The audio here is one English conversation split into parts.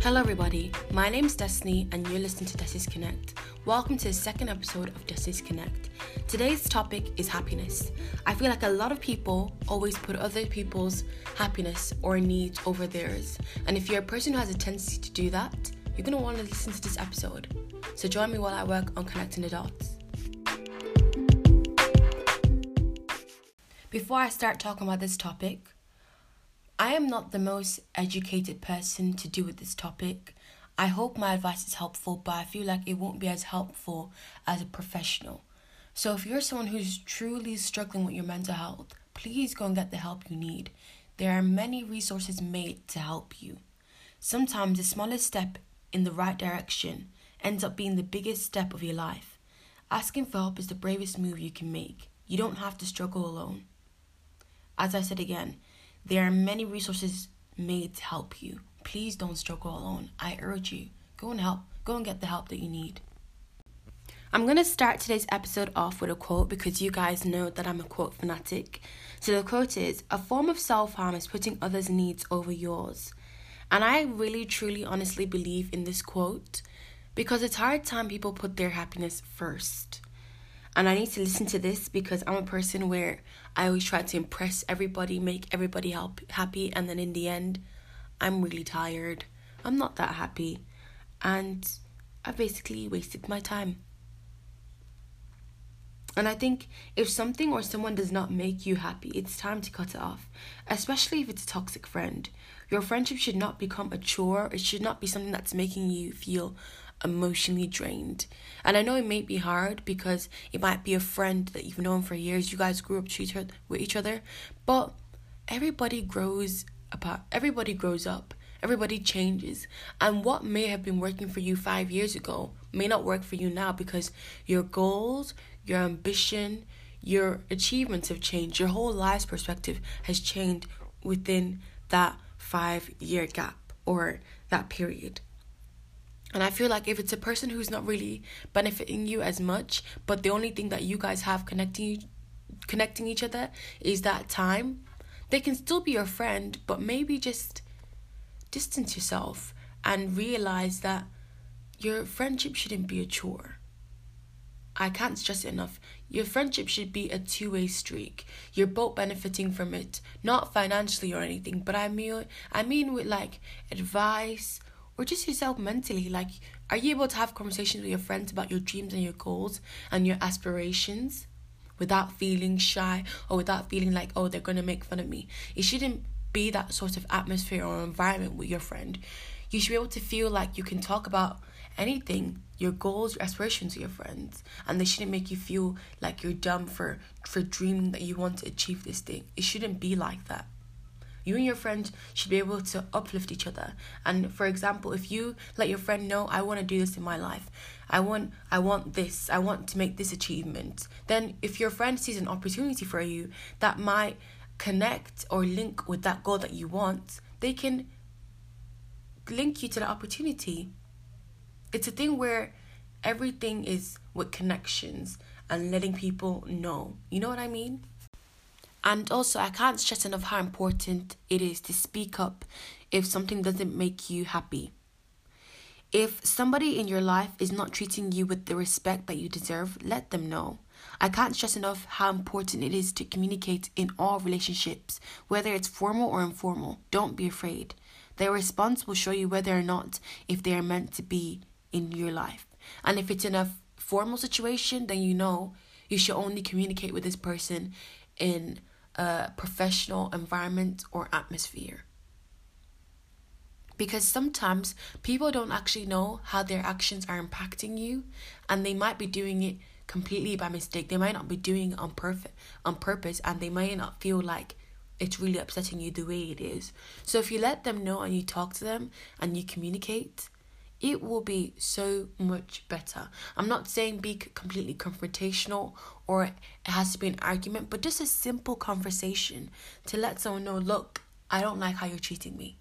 Hello, everybody. My name is Destiny, and you're listening to Destiny's Connect. Welcome to the second episode of Destiny's Connect. Today's topic is happiness. I feel like a lot of people always put other people's happiness or needs over theirs, and if you're a person who has a tendency to do that, you're going to want to listen to this episode. So join me while I work on connecting the dots. Before I start talking about this topic, I am not the most educated person to do with this topic. I hope my advice is helpful, but I feel like it won't be as helpful as a professional. So if you're someone who's truly struggling with your mental health, please go and get the help you need. There are many resources made to help you. Sometimes the smallest step in the right direction ends up being the biggest step of your life. Asking for help is the bravest move you can make. You don't have to struggle alone. As I said again, there are many resources made to help you. Please don't struggle alone. I urge you, go and help. Go and get the help that you need. I'm going to start today's episode off with a quote because you guys know that I'm a quote fanatic. So the quote is A form of self harm is putting others' needs over yours. And I really, truly, honestly believe in this quote because it's hard time people put their happiness first. And I need to listen to this because I'm a person where I always try to impress everybody, make everybody help, happy, and then in the end, I'm really tired. I'm not that happy. And I basically wasted my time. And I think if something or someone does not make you happy, it's time to cut it off, especially if it's a toxic friend. Your friendship should not become a chore, it should not be something that's making you feel emotionally drained. And I know it may be hard because it might be a friend that you've known for years. You guys grew up with each other, but everybody grows apart. Everybody grows up. Everybody changes. And what may have been working for you 5 years ago may not work for you now because your goals, your ambition, your achievements have changed. Your whole life's perspective has changed within that 5 year gap or that period. And I feel like if it's a person who's not really benefiting you as much, but the only thing that you guys have connecting connecting each other is that time, they can still be your friend, but maybe just distance yourself and realize that your friendship shouldn't be a chore. I can't stress it enough. Your friendship should be a two way streak. You're both benefiting from it, not financially or anything, but I mean, I mean with like advice, or just yourself mentally. Like, are you able to have conversations with your friends about your dreams and your goals and your aspirations without feeling shy or without feeling like, oh, they're going to make fun of me? It shouldn't be that sort of atmosphere or environment with your friend. You should be able to feel like you can talk about anything, your goals, your aspirations with your friends, and they shouldn't make you feel like you're dumb for for dreaming that you want to achieve this thing. It shouldn't be like that you and your friend should be able to uplift each other. And for example if you let your friend know i want to do this in my life. I want i want this. I want to make this achievement then if your friend sees an opportunity for you that might connect or link with that goal that you want they can link you to the opportunity. It's a thing where everything is with connections and letting people know. You know what i mean and also, I can't stress enough how important it is to speak up if something doesn't make you happy. If somebody in your life is not treating you with the respect that you deserve, let them know. I can't stress enough how important it is to communicate in all relationships, whether it's formal or informal. Don't be afraid. Their response will show you whether or not if they are meant to be in your life. And if it's in a formal situation, then you know you should only communicate with this person in a professional environment or atmosphere. Because sometimes people don't actually know how their actions are impacting you, and they might be doing it completely by mistake. They might not be doing it on perfect on purpose, and they might not feel like it's really upsetting you the way it is. So if you let them know and you talk to them and you communicate, it will be so much better. I'm not saying be completely confrontational or it has to be an argument, but just a simple conversation to let someone know, look, I don't like how you're treating me.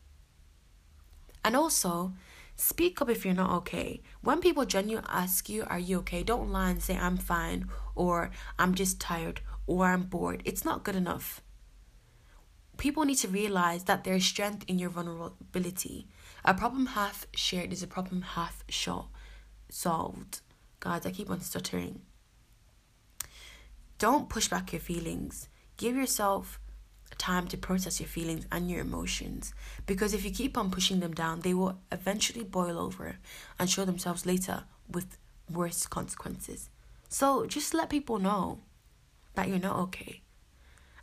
And also, speak up if you're not okay. When people genuinely ask you, Are you okay? Don't lie and say, I'm fine, or I'm just tired, or I'm bored. It's not good enough. People need to realize that there's strength in your vulnerability. A problem half shared is a problem half shot solved. Guys, I keep on stuttering. Don't push back your feelings. Give yourself time to process your feelings and your emotions because if you keep on pushing them down, they will eventually boil over and show themselves later with worse consequences. So just let people know that you're not okay.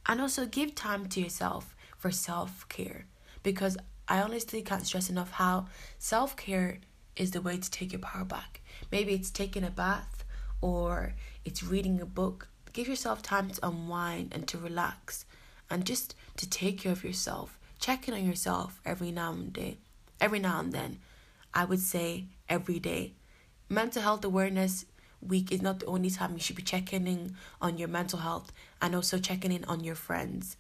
And also give time to yourself for self care because I honestly can't stress enough how self care is the way to take your power back. Maybe it's taking a bath or it's reading a book. Give yourself time to unwind and to relax and just to take care of yourself. Check in on yourself every now and then. Every now and then. I would say every day. Mental health awareness week is not the only time you should be checking in on your mental health and also checking in on your friends.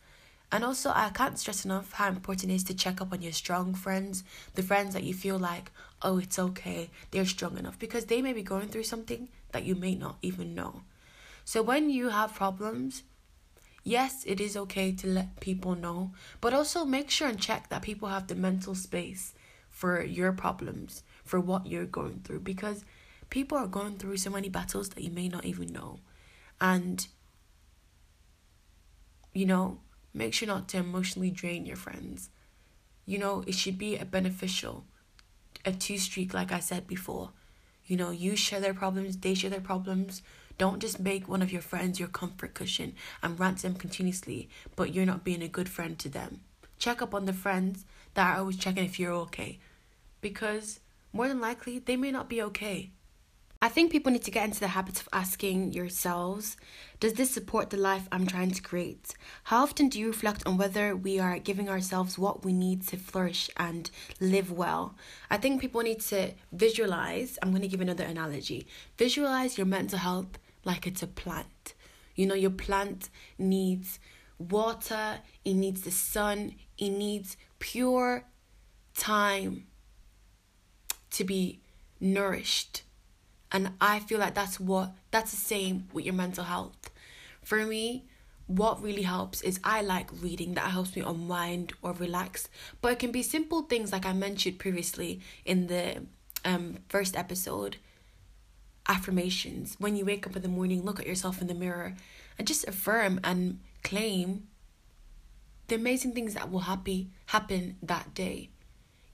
And also, I can't stress enough how important it is to check up on your strong friends, the friends that you feel like, oh, it's okay, they're strong enough, because they may be going through something that you may not even know. So, when you have problems, yes, it is okay to let people know, but also make sure and check that people have the mental space for your problems, for what you're going through, because people are going through so many battles that you may not even know. And, you know, make sure not to emotionally drain your friends. You know, it should be a beneficial, a two streak, like I said before. You know, you share their problems, they share their problems. Don't just make one of your friends your comfort cushion and rant them continuously, but you're not being a good friend to them. Check up on the friends that are always checking if you're okay. Because more than likely, they may not be okay. I think people need to get into the habit of asking yourselves Does this support the life I'm trying to create? How often do you reflect on whether we are giving ourselves what we need to flourish and live well? I think people need to visualize. I'm going to give another analogy. Visualize your mental health like it's a plant. You know, your plant needs water, it needs the sun, it needs pure time to be nourished and I feel like that's what that's the same with your mental health. For me, what really helps is I like reading that helps me unwind or relax. But it can be simple things like I mentioned previously in the um first episode. Affirmations. When you wake up in the morning, look at yourself in the mirror and just affirm and claim the amazing things that will happy happen that day.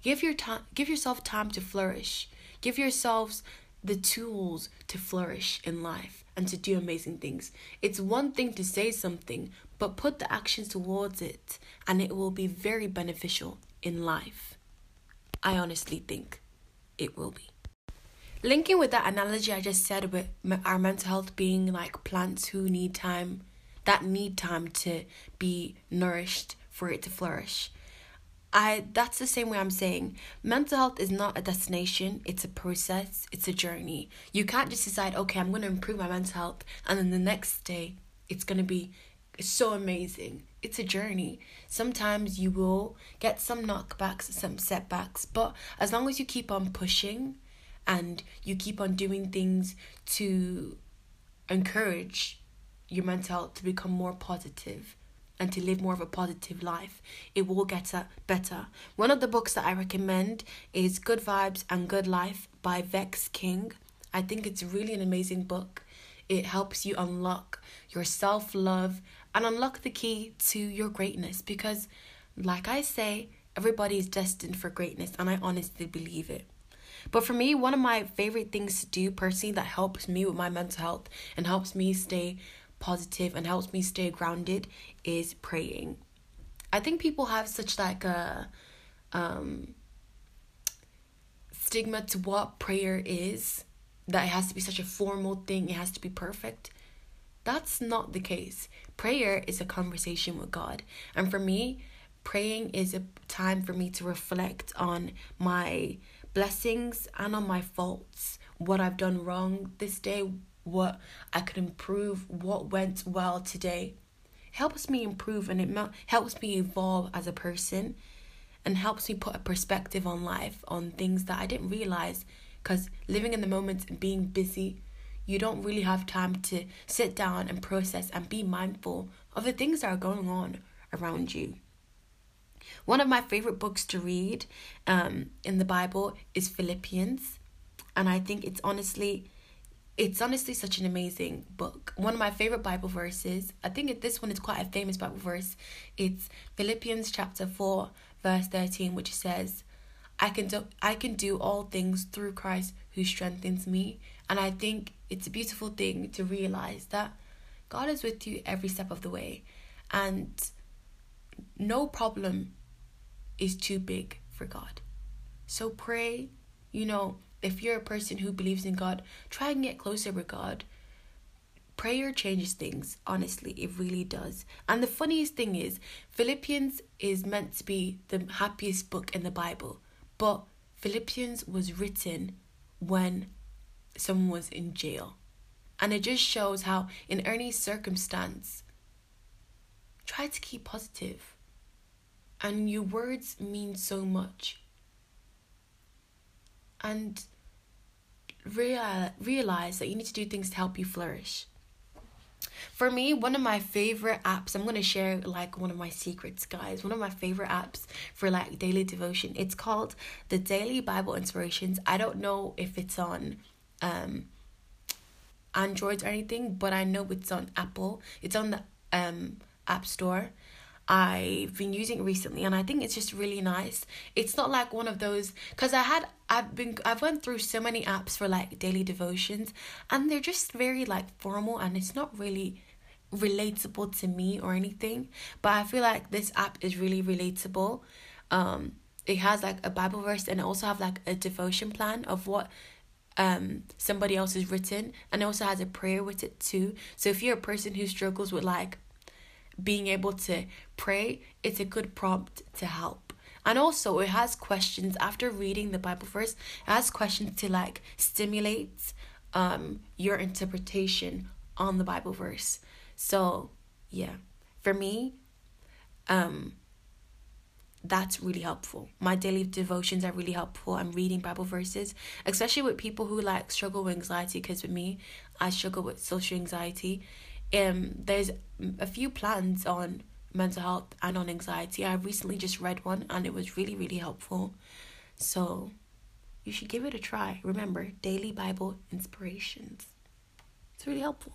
Give your time give yourself time to flourish. Give yourselves the tools to flourish in life and to do amazing things. It's one thing to say something, but put the actions towards it, and it will be very beneficial in life. I honestly think it will be. Linking with that analogy I just said with our mental health being like plants who need time, that need time to be nourished for it to flourish. I that's the same way I'm saying mental health is not a destination, it's a process, it's a journey. You can't just decide, okay, I'm going to improve my mental health and then the next day it's going to be so amazing. It's a journey. Sometimes you will get some knockbacks, some setbacks, but as long as you keep on pushing and you keep on doing things to encourage your mental health to become more positive and to live more of a positive life, it will get better. One of the books that I recommend is Good Vibes and Good Life by Vex King. I think it's really an amazing book. It helps you unlock your self love and unlock the key to your greatness because, like I say, everybody is destined for greatness, and I honestly believe it. But for me, one of my favorite things to do personally that helps me with my mental health and helps me stay positive and helps me stay grounded is praying. I think people have such like a um stigma to what prayer is that it has to be such a formal thing, it has to be perfect. That's not the case. Prayer is a conversation with God. And for me, praying is a time for me to reflect on my blessings and on my faults, what I've done wrong this day, what I could improve, what went well today. It helps me improve and it helps me evolve as a person and helps me put a perspective on life, on things that I didn't realize. Because living in the moment and being busy, you don't really have time to sit down and process and be mindful of the things that are going on around you. One of my favorite books to read um, in the Bible is Philippians. And I think it's honestly it's honestly such an amazing book. One of my favorite Bible verses, I think this one is quite a famous Bible verse. It's Philippians chapter 4, verse 13, which says, I can do I can do all things through Christ who strengthens me. And I think it's a beautiful thing to realize that God is with you every step of the way. And no problem is too big for God. So pray, you know, if you're a person who believes in God, try and get closer with God. Prayer changes things, honestly, it really does. And the funniest thing is, Philippians is meant to be the happiest book in the Bible, but Philippians was written when someone was in jail. And it just shows how, in any circumstance, try to keep positive. And your words mean so much. And real, realize that you need to do things to help you flourish. For me, one of my favorite apps, I'm going to share like one of my secrets, guys. One of my favorite apps for like daily devotion. It's called the Daily Bible Inspirations. I don't know if it's on um Android or anything, but I know it's on Apple. It's on the um App Store. I've been using recently and I think it's just really nice. It's not like one of those cuz I had I've been I've went through so many apps for like daily devotions and they're just very like formal and it's not really relatable to me or anything. But I feel like this app is really relatable. Um it has like a Bible verse and it also have like a devotion plan of what um somebody else has written and it also has a prayer with it too. So if you're a person who struggles with like being able to pray, it's a good prompt to help. And also, it has questions after reading the Bible verse, it has questions to like stimulate um, your interpretation on the Bible verse. So, yeah, for me, um, that's really helpful. My daily devotions are really helpful. I'm reading Bible verses, especially with people who like struggle with anxiety. Because with me, I struggle with social anxiety, um, there's a few plans on mental health and on anxiety. I recently just read one and it was really, really helpful. So you should give it a try. Remember, daily Bible inspirations. It's really helpful.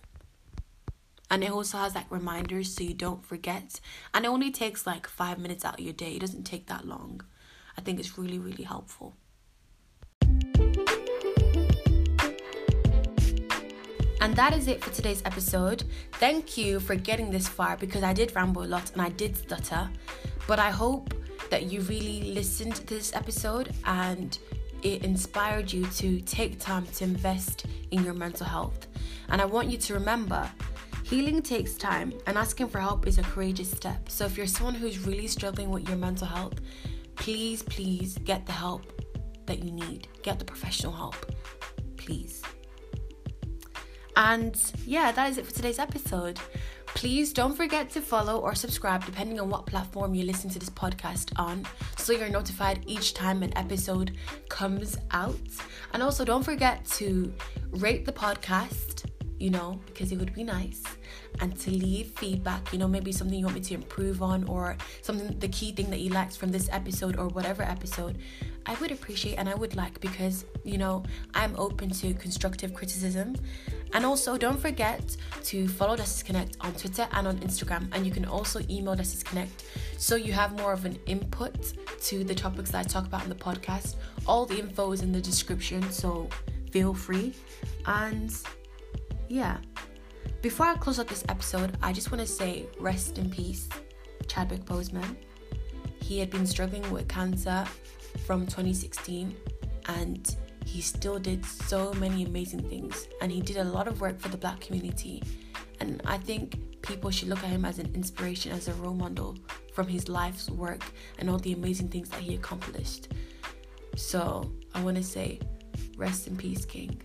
And it also has like reminders so you don't forget. And it only takes like five minutes out of your day. It doesn't take that long. I think it's really, really helpful. And that is it for today's episode. Thank you for getting this far because I did ramble a lot and I did stutter. But I hope that you really listened to this episode and it inspired you to take time to invest in your mental health. And I want you to remember healing takes time and asking for help is a courageous step. So if you're someone who's really struggling with your mental health, please, please get the help that you need. Get the professional help. Please. And yeah, that is it for today's episode. Please don't forget to follow or subscribe depending on what platform you listen to this podcast on so you're notified each time an episode comes out. And also, don't forget to rate the podcast, you know, because it would be nice, and to leave feedback, you know, maybe something you want me to improve on or something, the key thing that you liked from this episode or whatever episode. I would appreciate and I would like because, you know, I'm open to constructive criticism and also, don't forget to follow Destiny's Connect on Twitter and on Instagram. And you can also email Destiny's Connect so you have more of an input to the topics that I talk about in the podcast. All the info is in the description, so feel free. And yeah, before I close out this episode, I just want to say rest in peace, Chadwick Boseman. He had been struggling with cancer from 2016 and he still did so many amazing things and he did a lot of work for the black community. And I think people should look at him as an inspiration, as a role model from his life's work and all the amazing things that he accomplished. So I want to say, rest in peace, King.